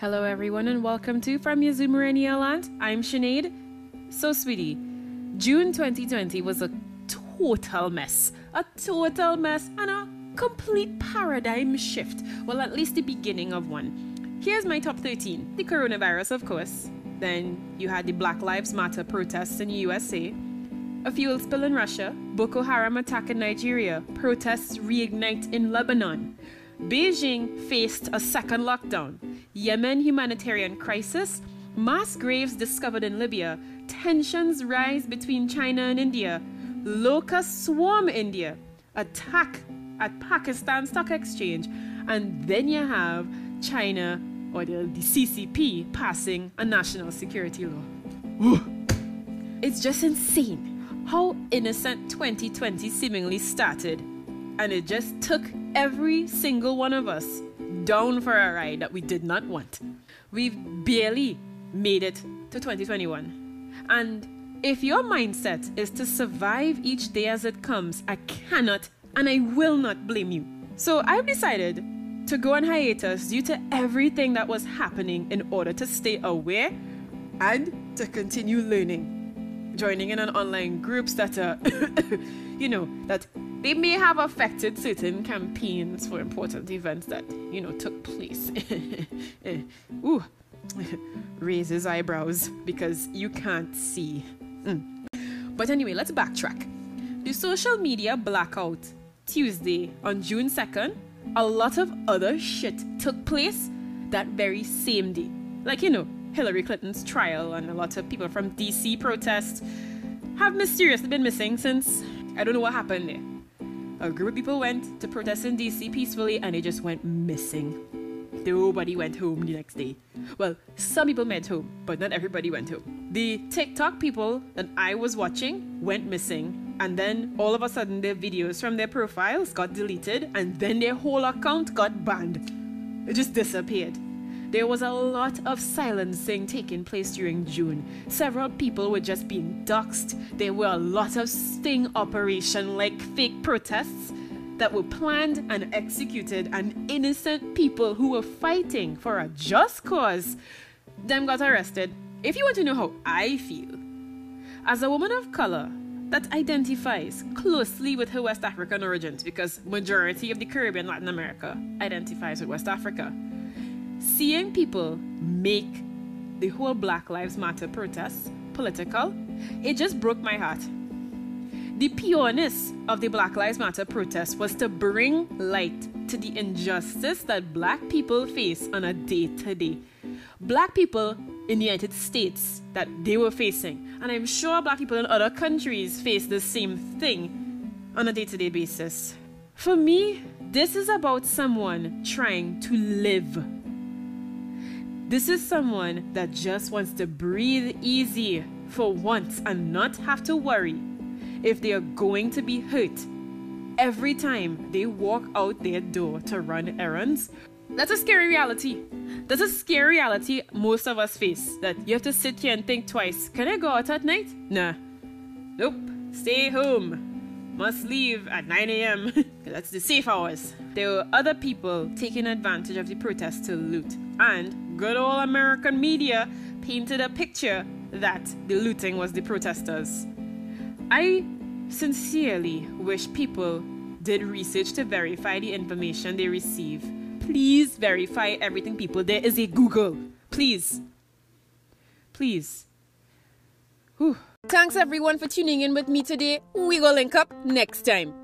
Hello, everyone, and welcome to From Yazoo Land. I'm Sinead. So, sweetie, June 2020 was a total mess. A total mess and a complete paradigm shift. Well, at least the beginning of one. Here's my top 13 the coronavirus, of course. Then you had the Black Lives Matter protests in the USA, a fuel spill in Russia, Boko Haram attack in Nigeria, protests reignite in Lebanon. Beijing faced a second lockdown. Yemen humanitarian crisis, mass graves discovered in Libya, tensions rise between China and India, locusts swarm India, attack at Pakistan Stock Exchange, and then you have China or the, the CCP passing a national security law. it's just insane how innocent 2020 seemingly started, and it just took every single one of us down for a ride that we did not want. We've barely made it to 2021. And if your mindset is to survive each day as it comes, I cannot and I will not blame you. So I've decided to go on hiatus due to everything that was happening in order to stay aware and to continue learning. Joining in on online groups that are, uh, you know, that they may have affected certain campaigns for important events that, you know, took place. Ooh, raises eyebrows because you can't see. Mm. But anyway, let's backtrack. The social media blackout Tuesday on June 2nd, a lot of other shit took place that very same day. Like, you know, Hillary Clinton's trial and a lot of people from DC protests have mysteriously been missing since I don't know what happened there a group of people went to protest in DC peacefully and they just went missing. Nobody went home the next day. Well, some people went home, but not everybody went home. The TikTok people that I was watching went missing, and then all of a sudden their videos from their profiles got deleted, and then their whole account got banned. It just disappeared. There was a lot of silencing taking place during June. Several people were just being doxxed. There were a lot of sting operation like fake protests that were planned and executed and innocent people who were fighting for a just cause them got arrested. If you want to know how I feel, as a woman of color that identifies closely with her West African origins because majority of the Caribbean Latin America identifies with West Africa seeing people make the whole Black Lives Matter protests political, it just broke my heart. The pureness of the Black Lives Matter protest was to bring light to the injustice that black people face on a day to day. Black people in the United States that they were facing, and I'm sure black people in other countries face the same thing on a day to day basis. For me, this is about someone trying to live this is someone that just wants to breathe easy for once and not have to worry if they are going to be hurt every time they walk out their door to run errands. That's a scary reality. That's a scary reality most of us face that you have to sit here and think twice. Can I go out at night? Nah. Nope. Stay home. Must leave at 9 a.m. That's the safe hours. There were other people taking advantage of the protest to loot. And good old American media painted a picture that the looting was the protesters. I sincerely wish people did research to verify the information they receive. Please verify everything, people. There is a Google. Please. Please. Whew. Thanks everyone for tuning in with me today. We will link up next time.